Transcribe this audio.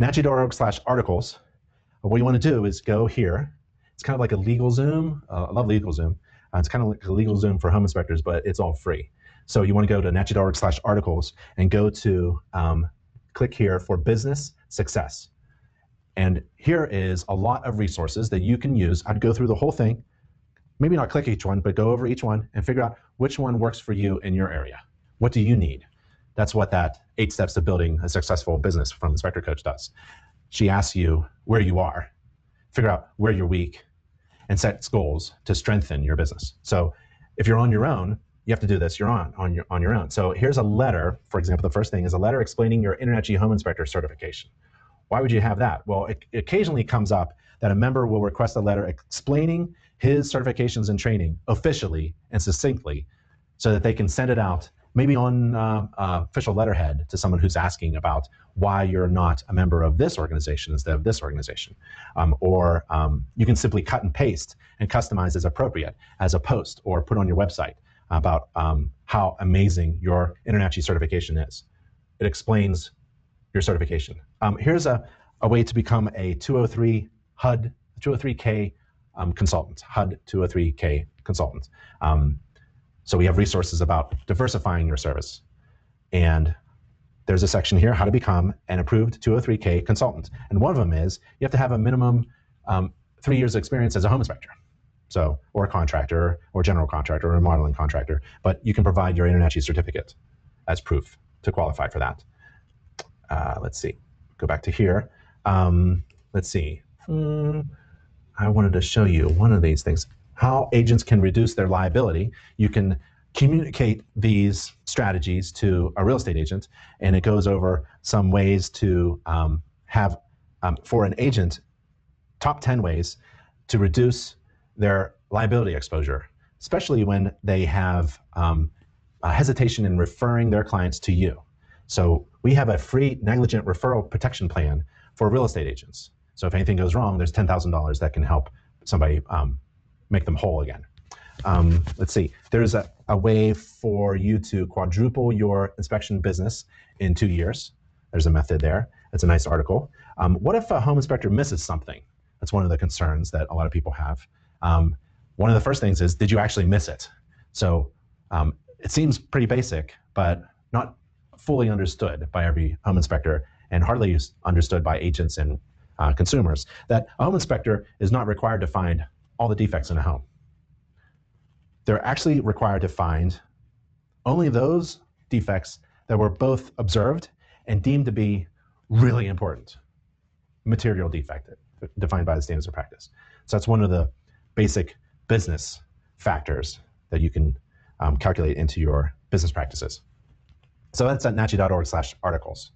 NACHI.org slash articles. What you want to do is go here. It's kind of like a LegalZoom. Uh, I love LegalZoom. Uh, it's kind of like a LegalZoom for home inspectors, but it's all free. So you want to go to NACHI.org slash articles and go to um, click here for business success. And here is a lot of resources that you can use. I'd go through the whole thing, maybe not click each one, but go over each one and figure out which one works for you in your area. What do you need? That's what that eight steps to building a successful business from Inspector Coach does. She asks you where you are, figure out where you're weak, and set goals to strengthen your business. So if you're on your own, you have to do this. You're on on your on your own. So here's a letter. For example, the first thing is a letter explaining your InterNACHI Home Inspector certification. Why would you have that? Well, it occasionally comes up that a member will request a letter explaining his certifications and training officially and succinctly so that they can send it out maybe on uh, uh, official letterhead to someone who's asking about why you're not a member of this organization instead of this organization. Um, or um, you can simply cut and paste and customize as appropriate as a post or put on your website about um, how amazing your InterNACHI certification is. It explains your certification. Um, here's a, a way to become a 203 HUD, 203K um, consultant, HUD 203K consultant. Um, so we have resources about diversifying your service. And there's a section here, how to become an approved 203K consultant. And one of them is you have to have a minimum um, three years experience as a home inspector. So, or a contractor, or general contractor, or a modeling contractor. But you can provide your InterNACHI certificate as proof to qualify for that. Uh, let's see, go back to here. Um, let's see. Hmm, I wanted to show you one of these things how agents can reduce their liability. You can communicate these strategies to a real estate agent, and it goes over some ways to um, have, um, for an agent, top 10 ways to reduce their liability exposure, especially when they have um, hesitation in referring their clients to you. So we have a free negligent referral protection plan for real estate agents. So if anything goes wrong, there's $10,000 that can help somebody um, make them whole again. Um, let's see, there's a, a way for you to quadruple your inspection business in two years. There's a method there. It's a nice article. Um, what if a home inspector misses something? That's one of the concerns that a lot of people have. Um, one of the first things is, did you actually miss it? So um, it seems pretty basic, but not fully understood by every home inspector and hardly understood by agents and uh, consumers, that a home inspector is not required to find all the defects in a home. They're actually required to find only those defects that were both observed and deemed to be really important. Material defect, defined by the standards of practice. So that's one of the basic business factors that you can um, calculate into your business practices. So that's at nachi.org slash articles.